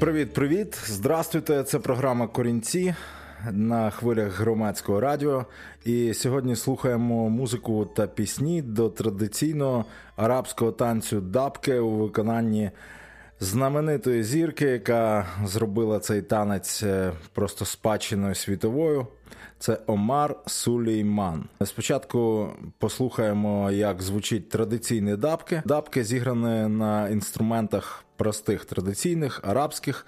Привіт, привіт, здравствуйте. Це програма Корінці на хвилях громадського радіо. І сьогодні слухаємо музику та пісні до традиційного арабського танцю дабки у виконанні знаменитої зірки, яка зробила цей танець е, просто спадщиною світовою. Це Омар Сулейман. Спочатку послухаємо, як звучить традиційні дабки. Дабки зіграні на інструментах простих традиційних арабських.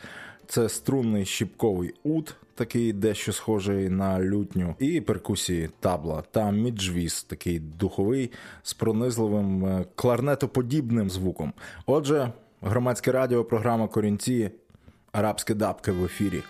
Це струнний щіпковий ут, такий дещо схожий на лютню, і перкусії табла та міджвіз, такий духовий з пронизливим е, кларнетоподібним звуком. Отже, громадське радіо, програма Корінці, арабські дабки в ефірі.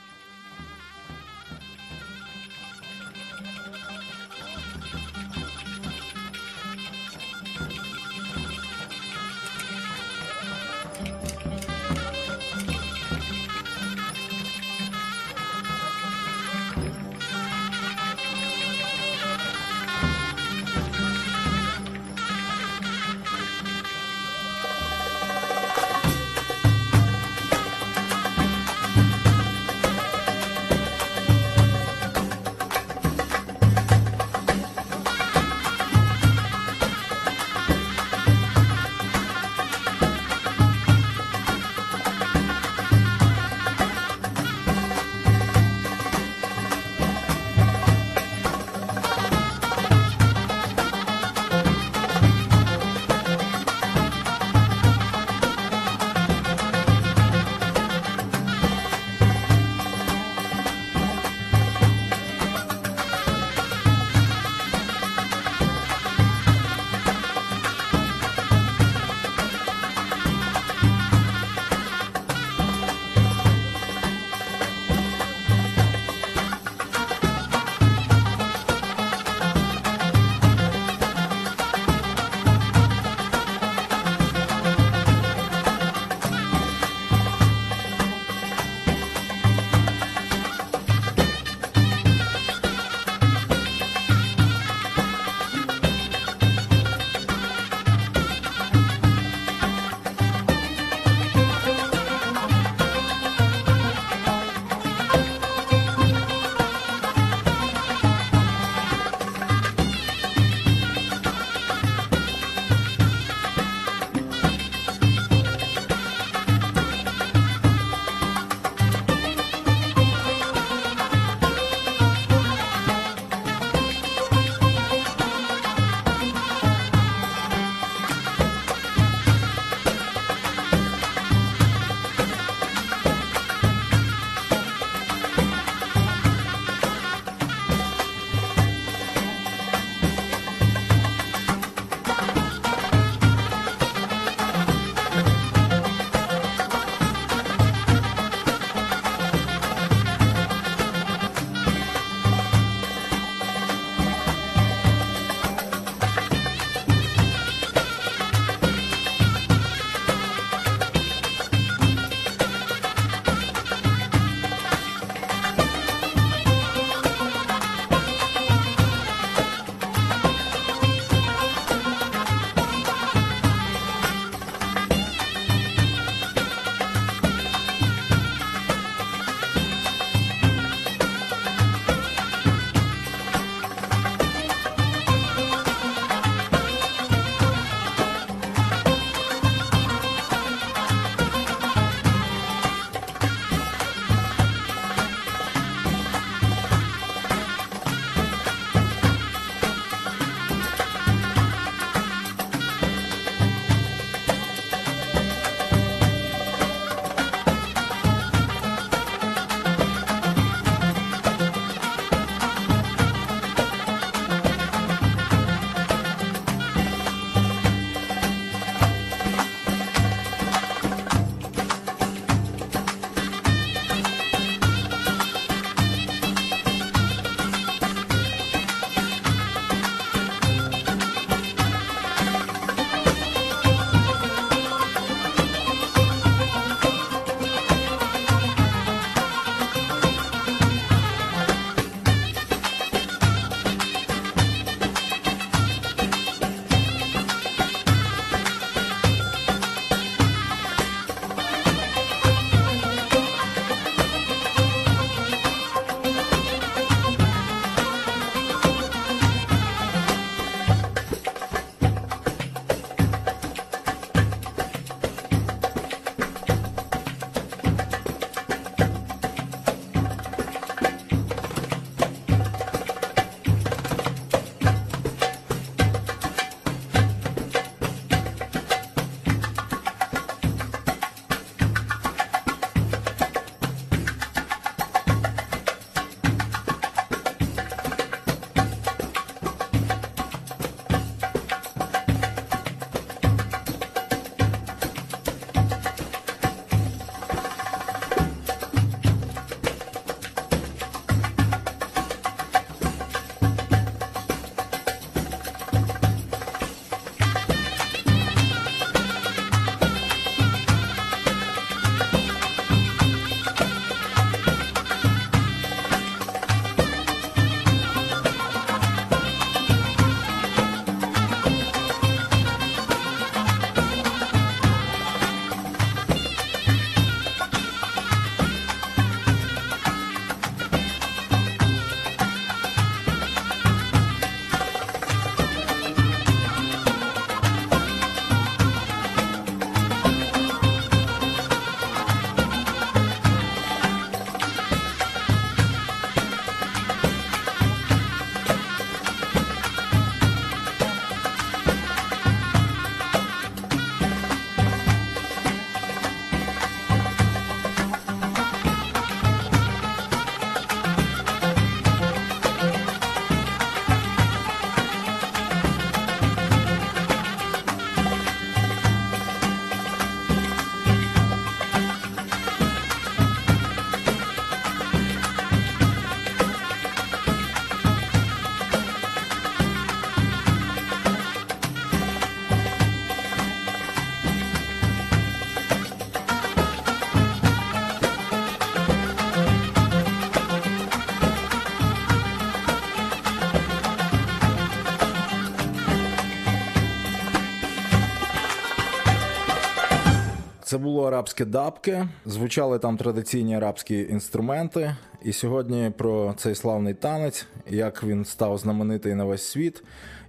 арабські дабки, звучали там традиційні арабські інструменти. І сьогодні про цей славний танець, як він став знаменитий на весь світ,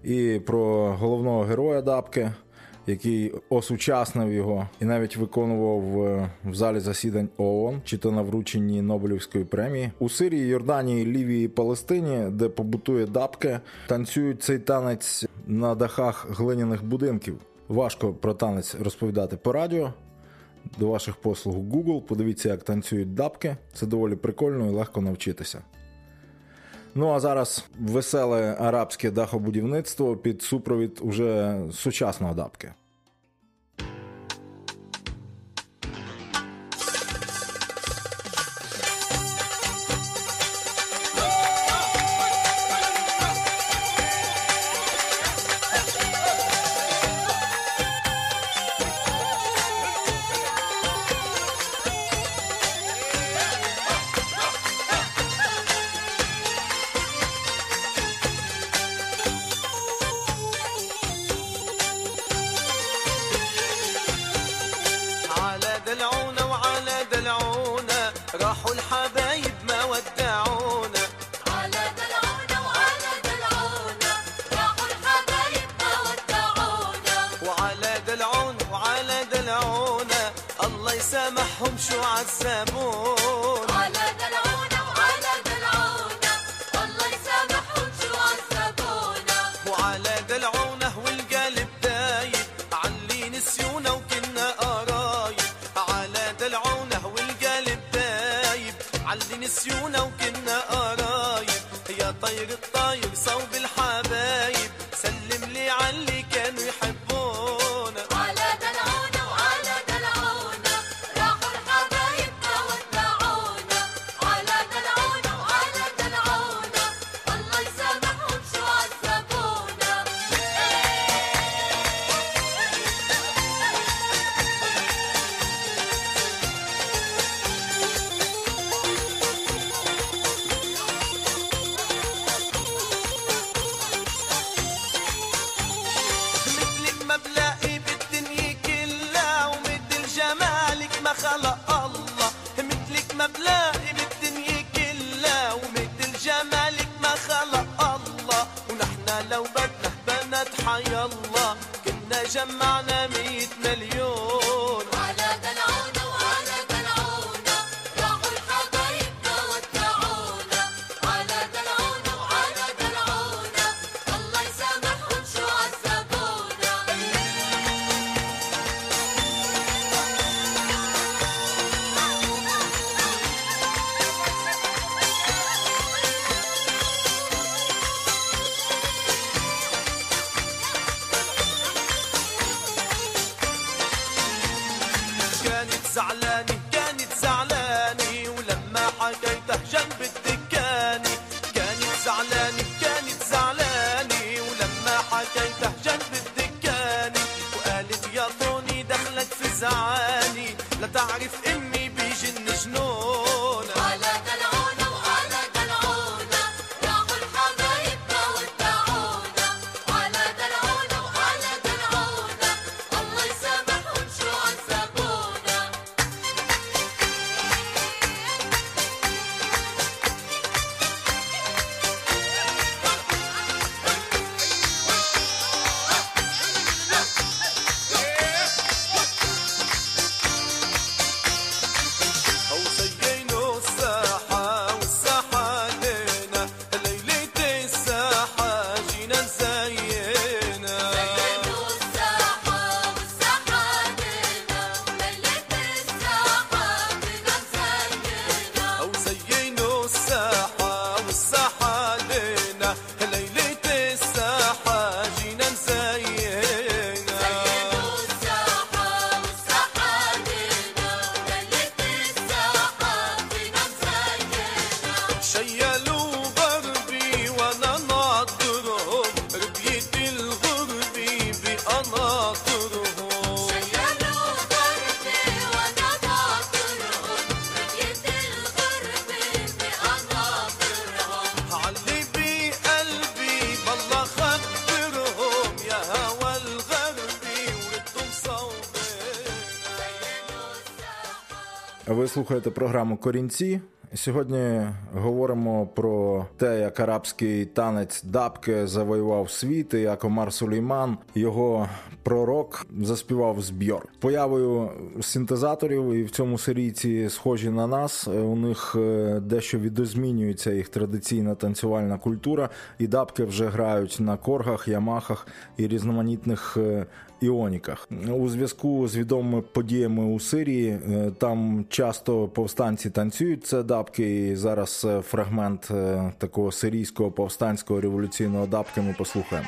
і про головного героя дабки, який осучаснив його і навіть виконував е, в залі засідань ООН, чи то на врученні Нобелівської премії у Сирії, Йорданії, Лівії, Палестині, де побутує дабки, танцюють цей танець на дахах глиняних будинків. Важко про танець розповідати по радіо, до ваших послуг Google, подивіться, як танцюють дапки. Це доволі прикольно і легко навчитися. Ну а зараз веселе арабське дахобудівництво під супровід уже сучасного дапки. سامحهم شو عذبون على حكيته слухаєте програму Корінці. Сьогодні говоримо про те, як арабський танець Дабке завоював світ, і як Омар Сулейман, його пророк, заспівав з Бьор Появою синтезаторів і в цьому серійці схожі на нас. У них е, дещо відозмінюється їх традиційна танцювальна культура, і дабки вже грають на коргах, ямахах і різноманітних е, іоніках. У зв'язку з відомими подіями у Сирії е, там часто повстанці танцюють це дабки. І зараз е, фрагмент е, такого сирійського повстанського революційного дабки ми послухаємо.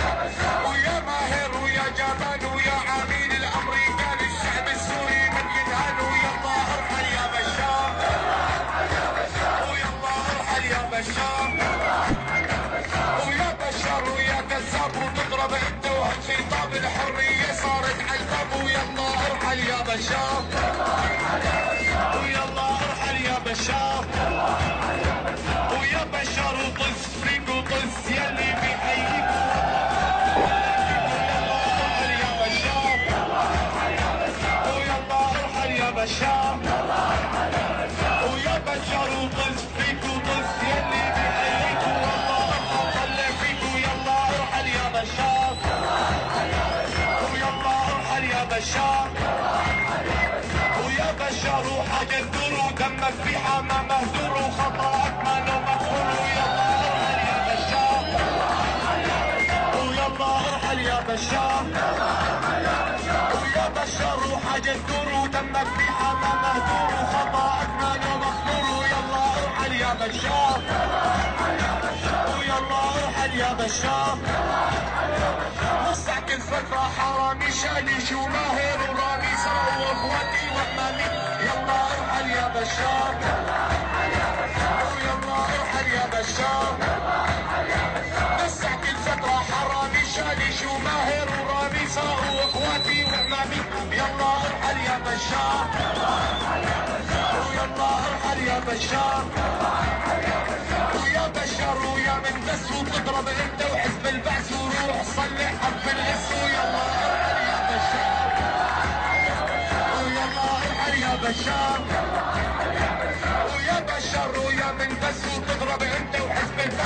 ارحل يا بشار ويلا ارحل يا بشار بأمام مهدور وخطأ أكمل ومدخول ويلا ارحل يا بشار ويلا ارحل يا بشار ويا بشار وحاجة تدور ودمك بأمام مهدور وخطأ أكمل ومدخول ويلا ارحل يا بشار ويلا ارحل يا بشار وسع كنفك حرامي شاني شو ماهر ورامي سوا واخواتي بشار يلا ارحل يا بشار يلا ارحل يا بشار يلا ارحل يا بشار بسع كل فترة حرامي شالش وماهر ورامي صاروا اخواتي وعمامي يلا ارحل يا بشار يلا ارحل يا بشار يلا ارحل يا بشار يلا ارحل يا بشار ويا بشار ويا من بس وتضرب انت وحزب البعث وروح صلح حرف الاس ويلا ارحل يا بشار يلا ارحل يا بشار يلا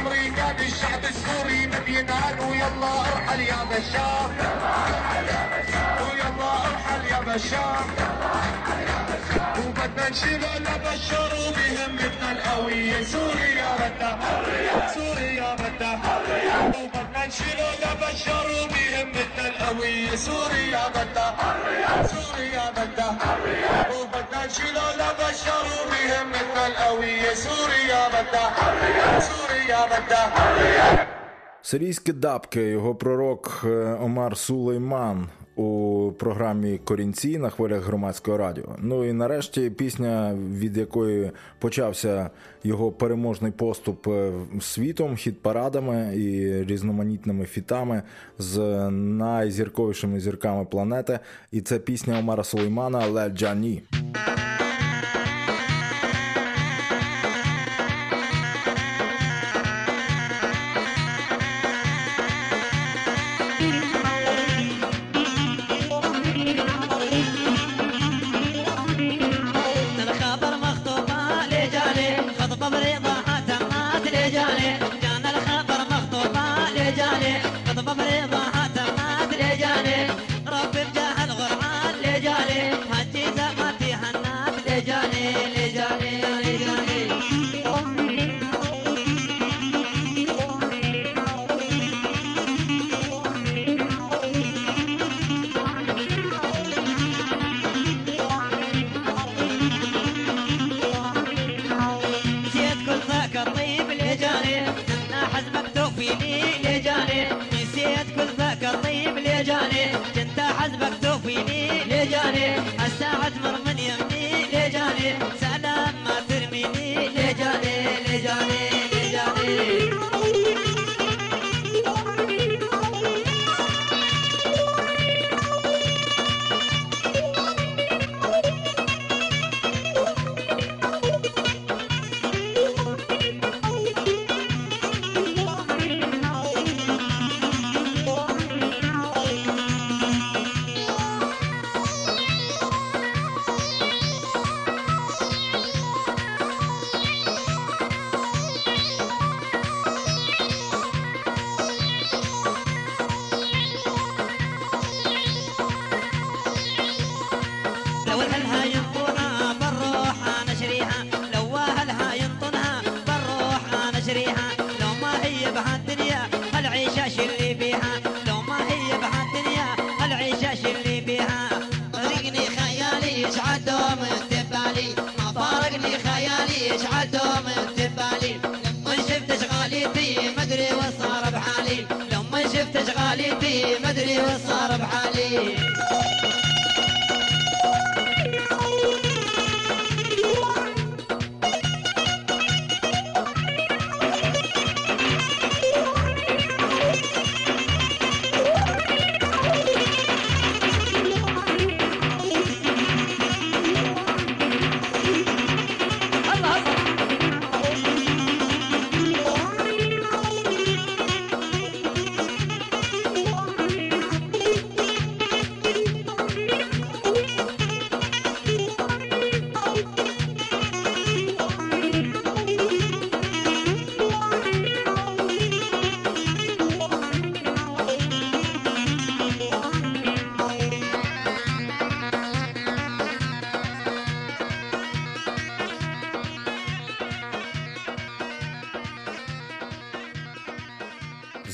امريكا بالشعب السوري ما بينال ويلا ارحل يا بشار يلا ارحل يا بشار اليبشة وبدنا نشيل اليبشة وبهمتنا القوية سوريا بدها سوريا بدها وبدنا نشيل اليبشة وبهمتنا القوية سوريا بدها سوريا بدها وبدنا نشيل اليبشة وبهمتنا القوية سوريا بدها سوريا بدها Сирійські дабки, його пророк Омар Сулейман у програмі Корінці на хвилях громадського радіо. Ну і нарешті пісня, від якої почався його переможний поступ е, світом, хіт парадами і різноманітними фітами з найзірковішими зірками планети. І це пісня Омара Сулеймана «Ле Джані». be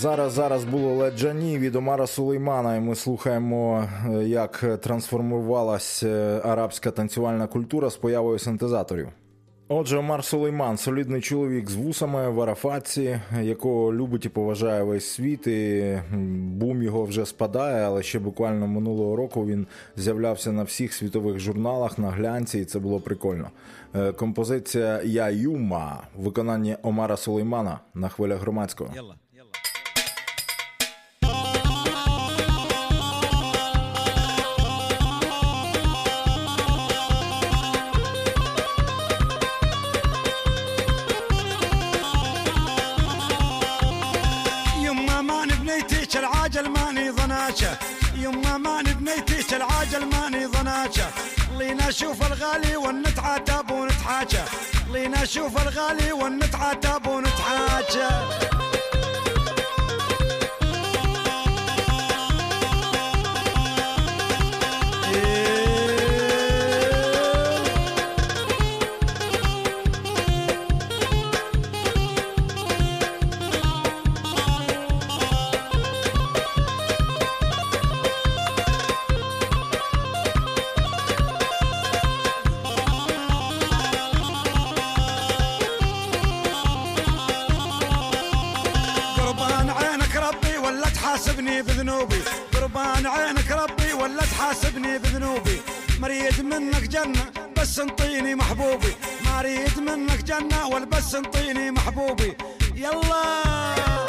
Зараз зараз було леджані від Омара Сулеймана, і ми слухаємо, е, як трансформувалася е, арабська танцювальна культура з появою синтезаторів. Отже, Омар Сулейман солідний чоловік з вусами в арафатці, якого любить і поважає весь світ. і Бум його вже спадає, але ще буквально минулого року він з'являвся на всіх світових журналах на глянці, і це було прикольно. Е, композиція Я Юма виконання Омара Сулеймана на хвилях громадського. ضناشه يما ماني بنيتيش العاجل ماني ضناشه لينا شوف الغالي ونتعاتب ونتحاشى لينا شوف الغالي ونتعاتب ونتحاشى من عينك ربي ولا تحاسبني بذنوبي مريد منك جنة بس انطيني محبوبي مريد منك جنة ولا بس انطيني محبوبي يلا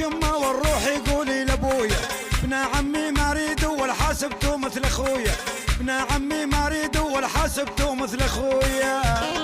الشمة والروح يقولي لابويا ابن عمي ما ريده ولا حاسبته مثل اخويا ابن عمي ما ريده ولا حاسبته مثل اخويا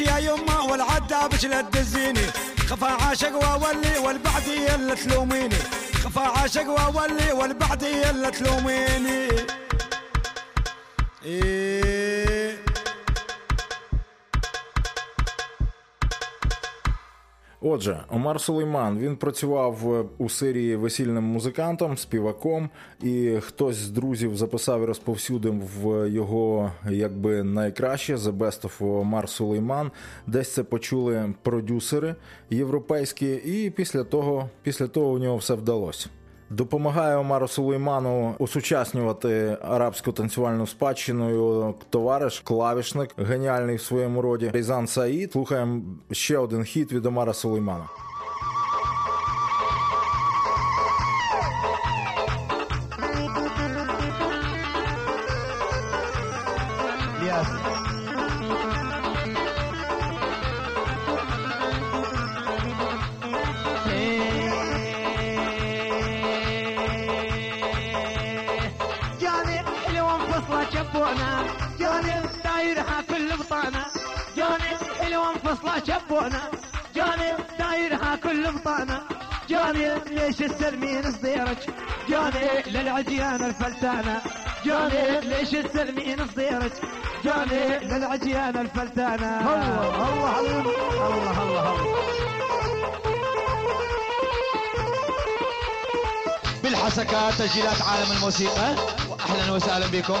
ليش يا يما والعتاب لا تدزيني خفا عاشق واولي والبعد يلا تلوميني خفا عاشق واولي والبعد يلا تلوميني إيه Отже, Омар Сулейман він працював е, у Сирії весільним музикантом, співаком, і хтось з друзів записав і розповсюдив в його якби найкраще The Best of Омар Сулейман. Десь це почули продюсери європейські, і після того, після того у нього все вдалося допомагає Омару Сулейману осучаснювати арабську танцювальну спадщину. Його Товариш, клавішник, геніальний в своєму роді. Рейзан Саїд. Слухаємо ще один хіт від Омара Сулеймана. البطانة جاني ليش تسلمين صديرك جاني للعجيان الفلتانة جاني ليش تسلمين صديرك جاني للعجيان الفلتانة الله الله الله الله الله, بالحسكات تسجيلات عالم الموسيقى واهلا وسهلا بكم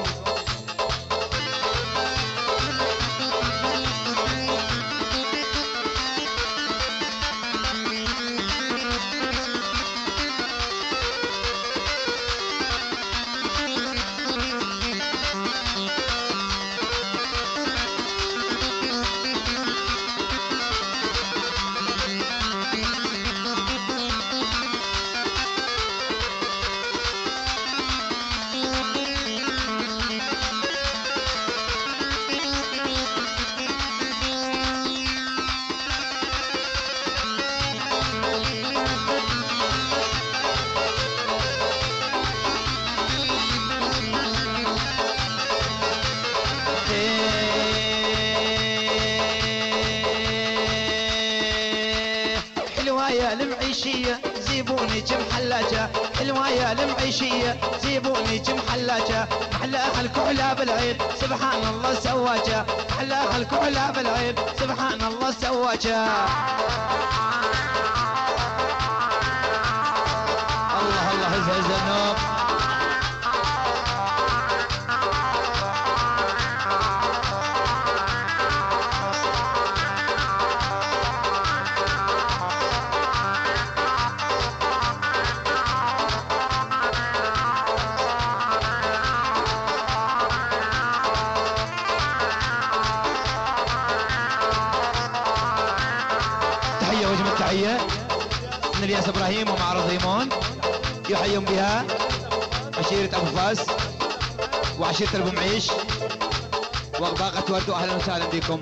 المعيشية معيشية جيبوني كم حلاجة أحلى هالكحلة بالعيد سبحان الله سواجة أحلى هالكحلة بالعيد سبحان الله سواجة الله الله هز هز النوم عشيرة أبو فاس وعشيرة أبو معيش وباقة وردو أهلا وسهلا بكم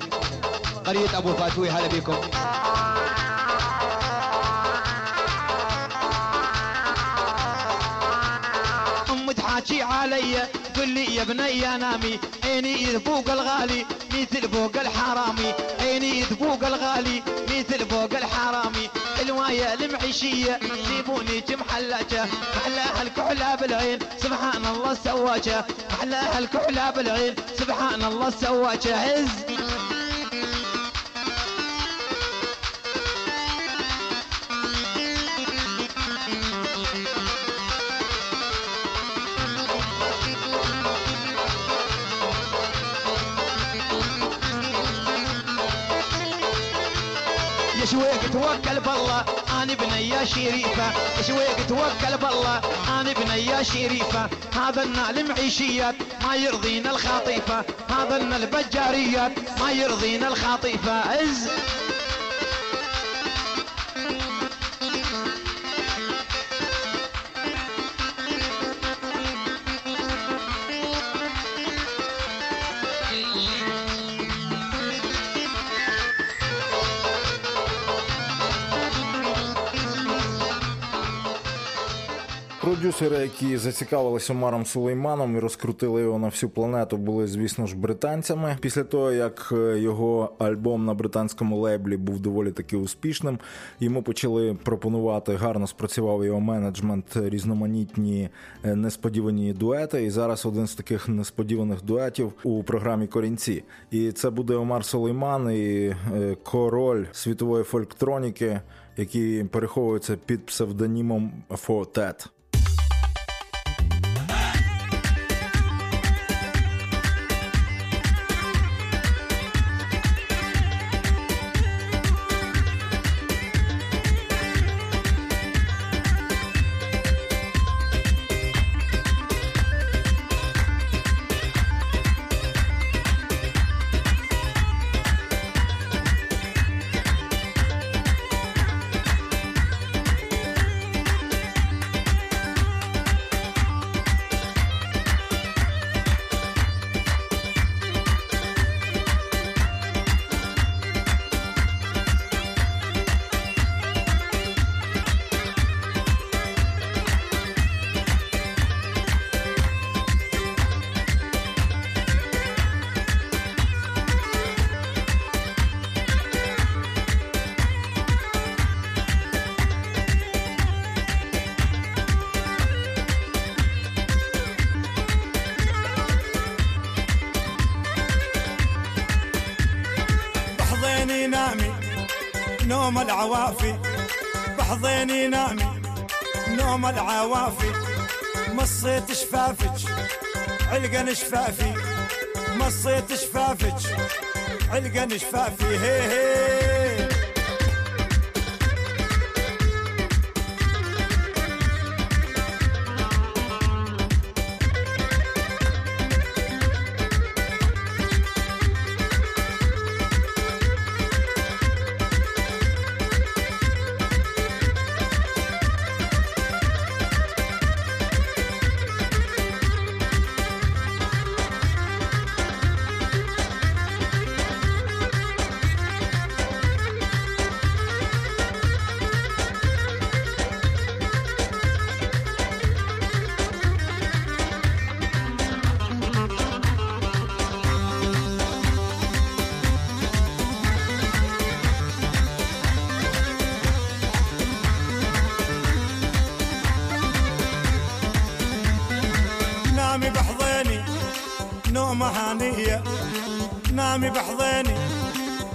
قرية أبو فاتوي هلا بكم أم تحاكي علي تقول لي يا بني نامي عيني يذبوق الغالي مثل فوق الحرامي عيني يذبوق الغالي مثل فوق الحرامي الحلواية المعيشية جيبوني محلاجة محلاها الكحلة بالعين سبحان الله سواجة محلاها الكحلة بالعين سبحان الله سواجة عز توكل بالله انا بنية شريفة شويق توكل بالله انا بنية شريفة هذا النال المعيشيات ما يرضينا الخطيفة هذا النال البجاريات ما يرضينا الخطيفة عز продюсери, які зацікавилися Омаром Сулейманом і розкрутили його на всю планету, були, звісно ж, британцями. Після того, як е, його альбом на британському лейблі був доволі таки успішним, йому почали пропонувати гарно спрацював його менеджмент, різноманітні е, несподівані дуети. І зараз один з таких несподіваних дуетів у програмі Корінці. І це буде Омар Сулейман і е, король світової фольктроніки. Які переховуються під псевдонімом Фотет. العوافي بحضيني نامي نوم العوافي مصيت شفافك علقن شفافي مصيت شفافك علقن شفافي هي هي نوم هانية نامي بحضيني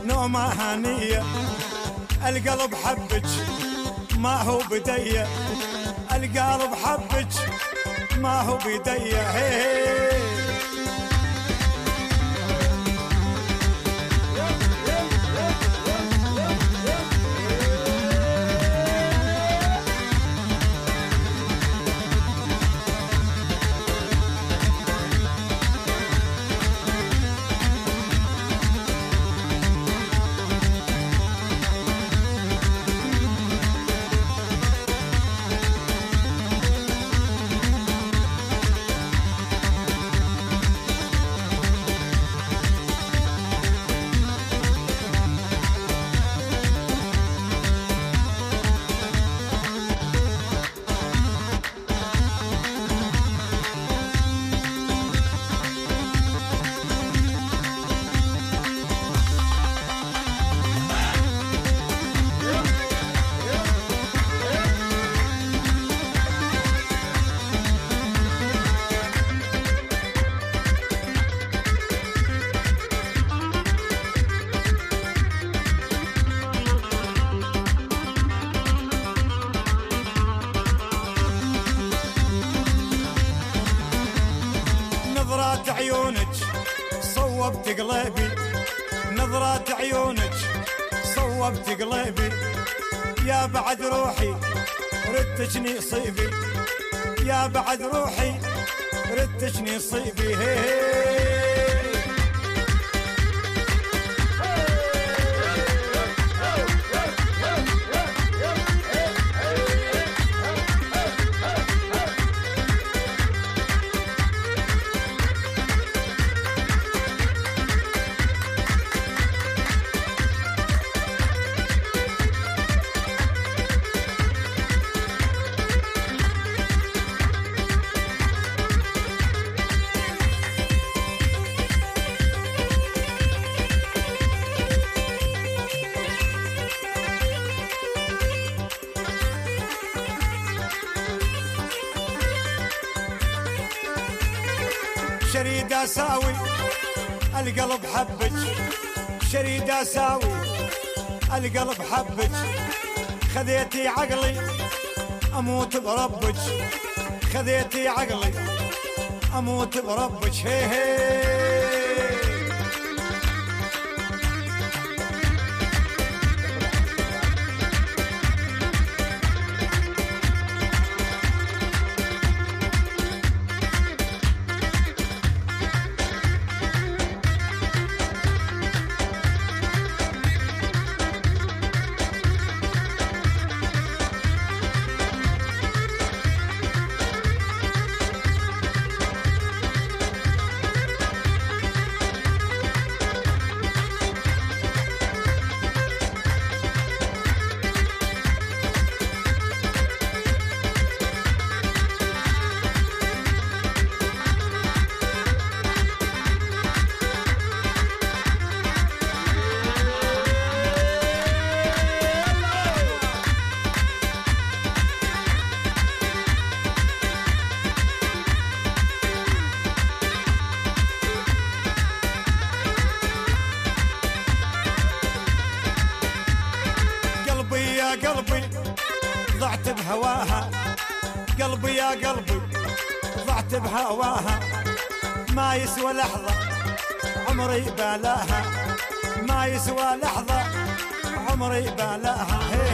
نوم هانية القلب حبج ما هو بدية القلب حبج ما هو بدية هي هي ردتني صيفي يا بعد روحي ردتني صيفي هي هي يا ساوي القلب حبك خذيتي عقلي اموت بربك خذيتي عقلي اموت بربك هي هي قلبي ضعت بهواها ما يسوى لحظة عمري بلاها ما يسوى لحظة عمري بلاها هي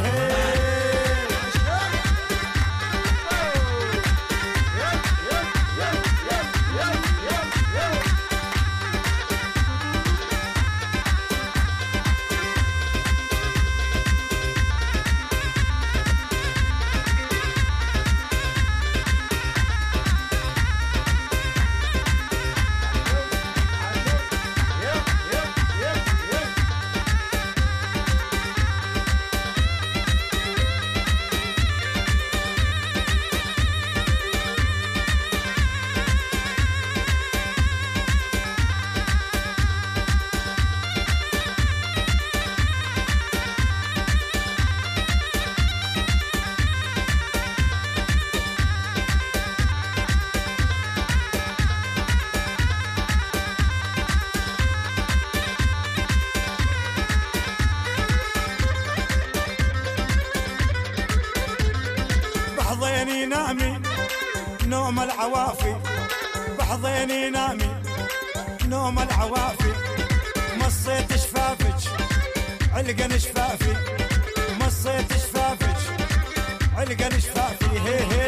نلقى نشفع فيه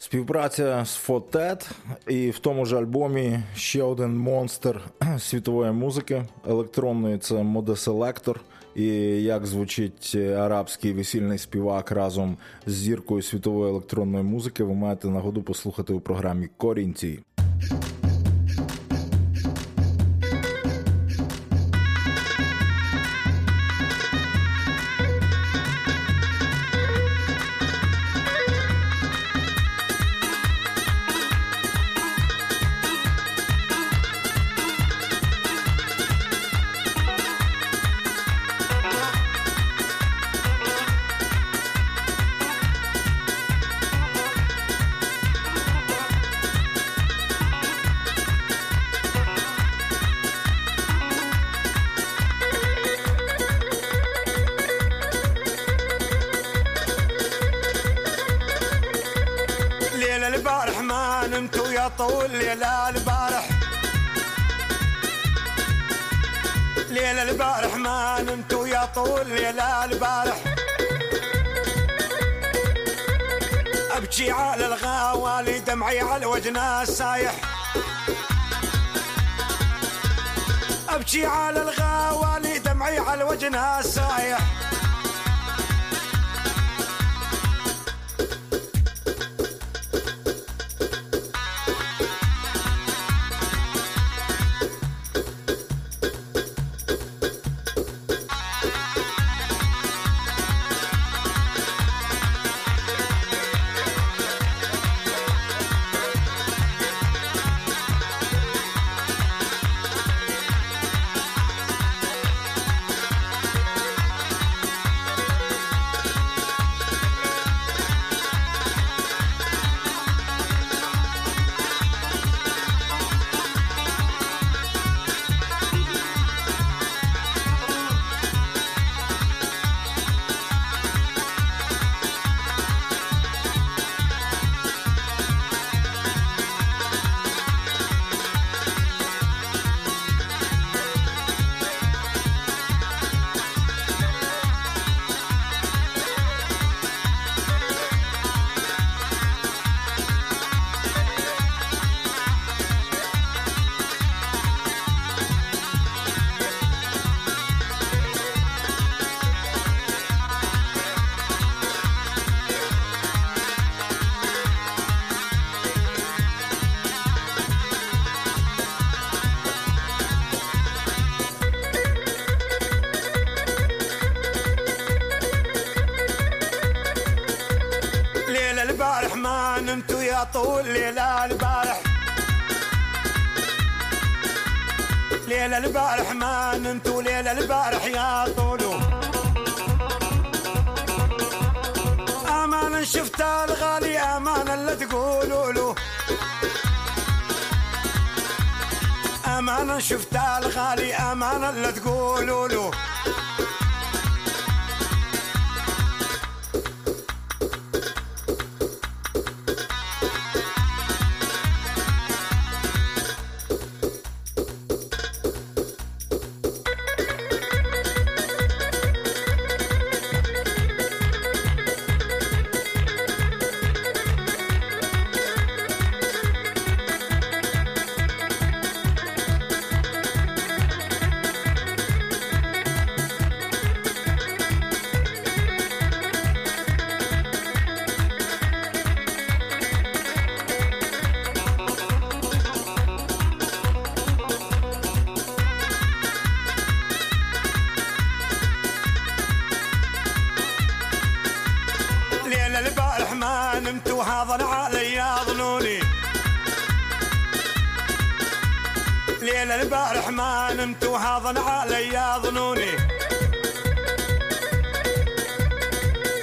Співпраця з Фотет і в тому ж альбомі ще один монстр світової музики електронної це модеселектор. І як звучить арабський весільний співак разом з зіркою світової електронної музики, ви маєте нагоду послухати у програмі Корінці. والليلة البارح ليلة البارح ما نمتو ليلة البارح يا طولو أمانا شفت الغالي أمانا اللي تقولوا له أمانا شفت الغالي أمانا اللي تقولوا له ضن حالي يا ظنوني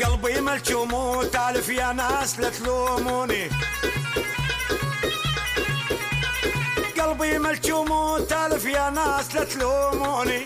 قلبي ملك وموت ألف يا ناس لا تلوموني قلبي ملك وموت ألف يا ناس لا تلوموني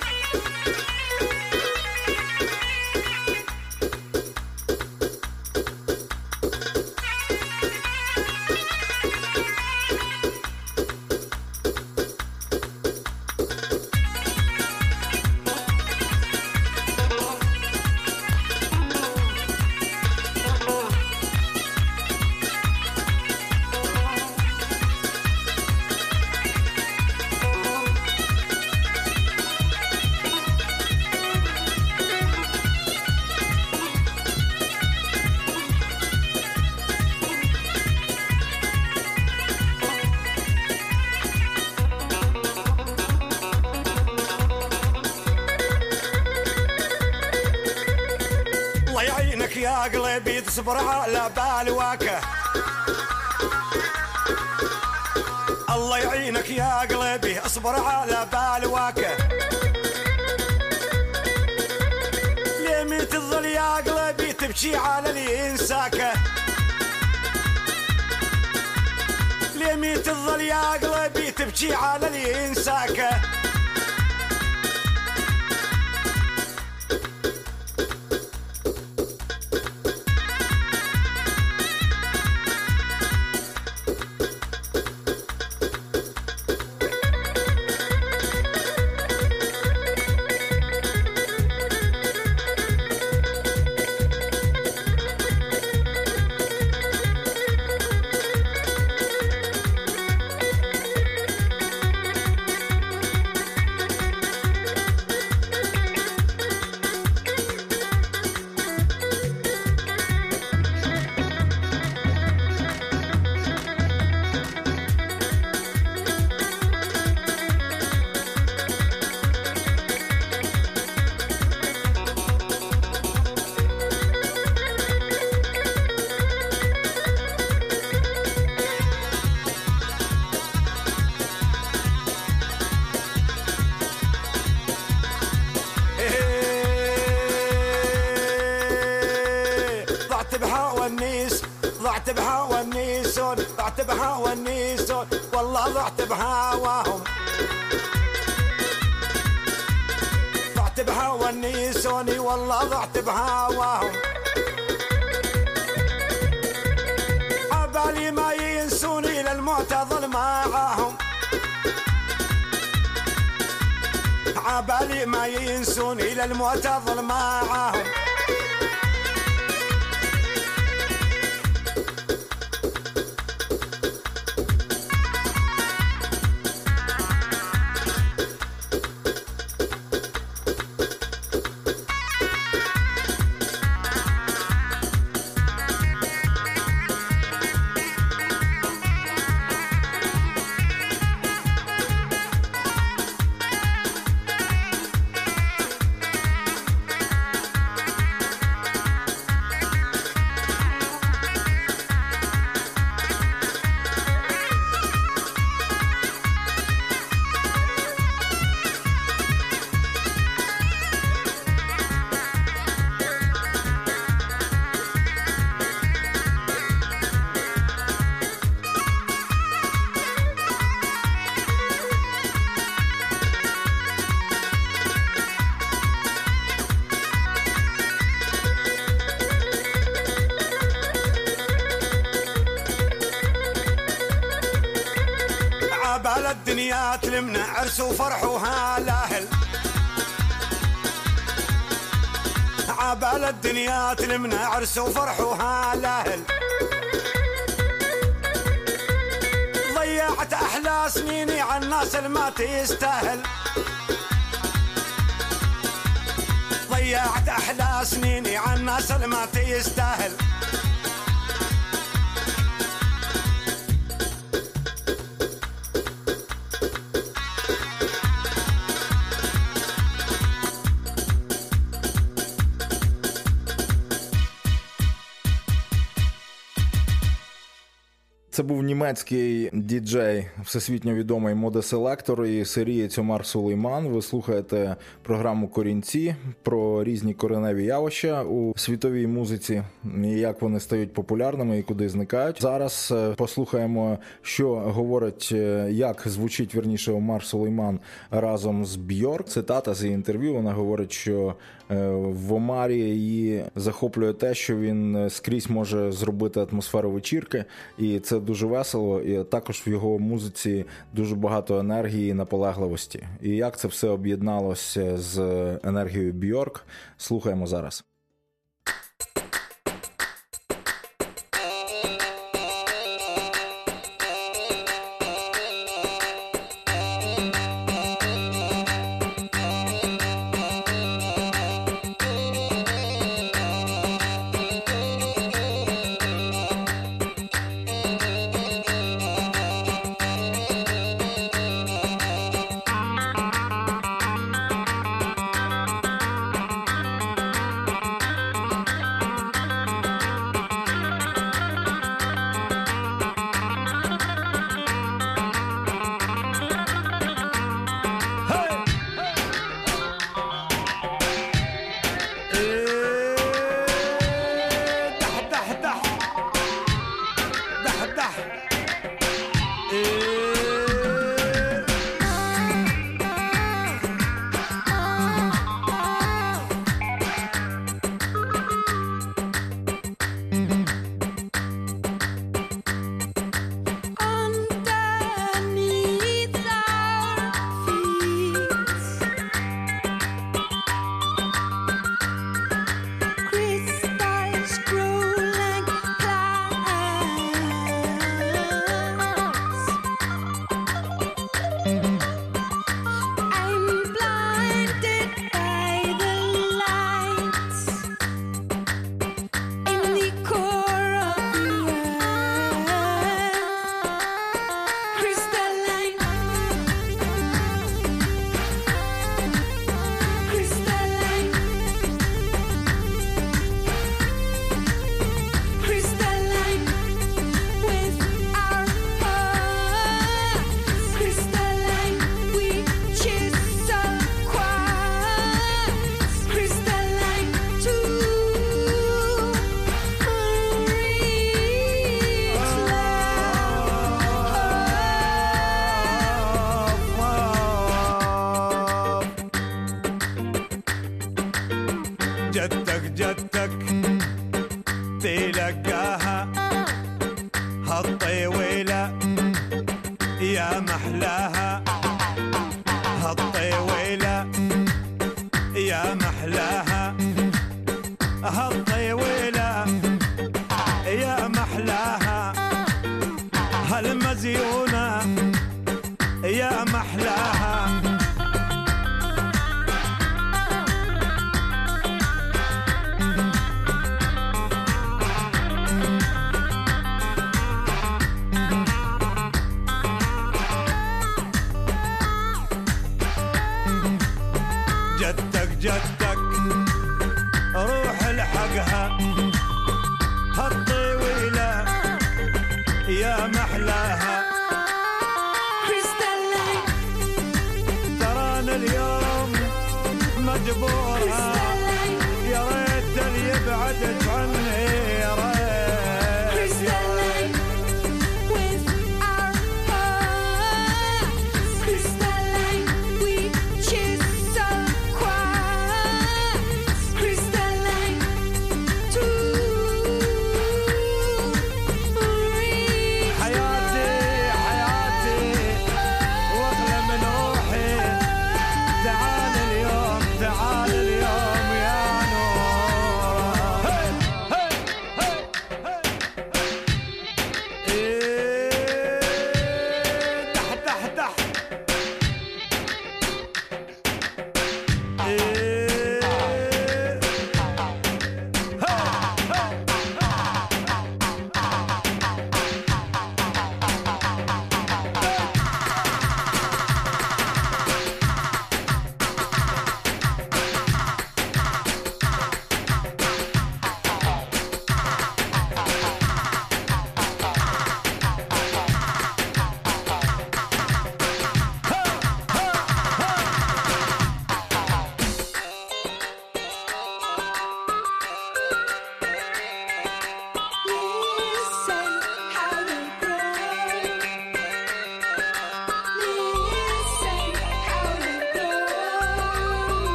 قلبي تصبر على لا بالواكه الله يعينك يا قلبي اصبر على بالواكه ليمي تظل يا قلبي تبكي على اللي ليه ليمي تظل يا قلبي تبكي على اللي انساكه ونيسوني والله ضعت بهواهم عبالي ما ينسوني للموت اظل معاهم عبالي ما ينسوني للموت اظل معاهم عرس وفرح وهالاهل عبال الدنيا تلمنا عرس وفرح وهالاهل ضيعت احلى سنيني على الناس الما تستاهل ضيعت احلى سنيني على الناس الما تستاهل Це був німецький діджей, всесвітньо відомий модеселектор і сирієць Омар Сулейман. Ви слухаєте програму Корінці про різні кореневі явища у світовій музиці, і як вони стають популярними і куди зникають. Зараз е, послухаємо, що говорить, е, як звучить вірніше Омар Сулейман разом з Бьорк. Цитата з її інтерв'ю. Вона говорить, що Е, в Омарі її захоплює те, що він е, скрізь може зробити атмосферу вечірки, і це дуже весело. І також в його музиці дуже багато енергії, і наполегливості. І як це все об'єдналося з е, енергією Бьорк, слухаємо зараз. يا محلاها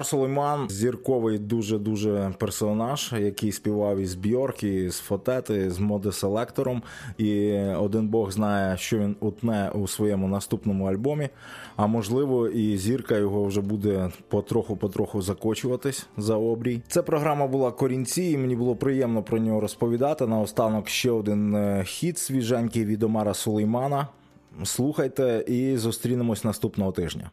Гулнар Сулейман зірковий дуже-дуже персонаж, який співав із Бьорк, і з Фотети, з моди селектором. І один Бог знає, що він утне у своєму наступному альбомі. А можливо, і зірка його вже буде потроху-потроху закочуватись за обрій. Це програма була корінці, і мені було приємно про нього розповідати. Наостанок ще один е, хіт свіженький від Омара Сулеймана. Слухайте і зустрінемось наступного тижня.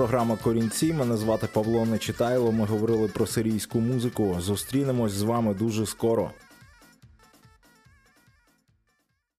програма Корінці. Мене звати Павло Нечитайло. Ми говорили про сирійську музику. Зустрінемось з вами дуже скоро.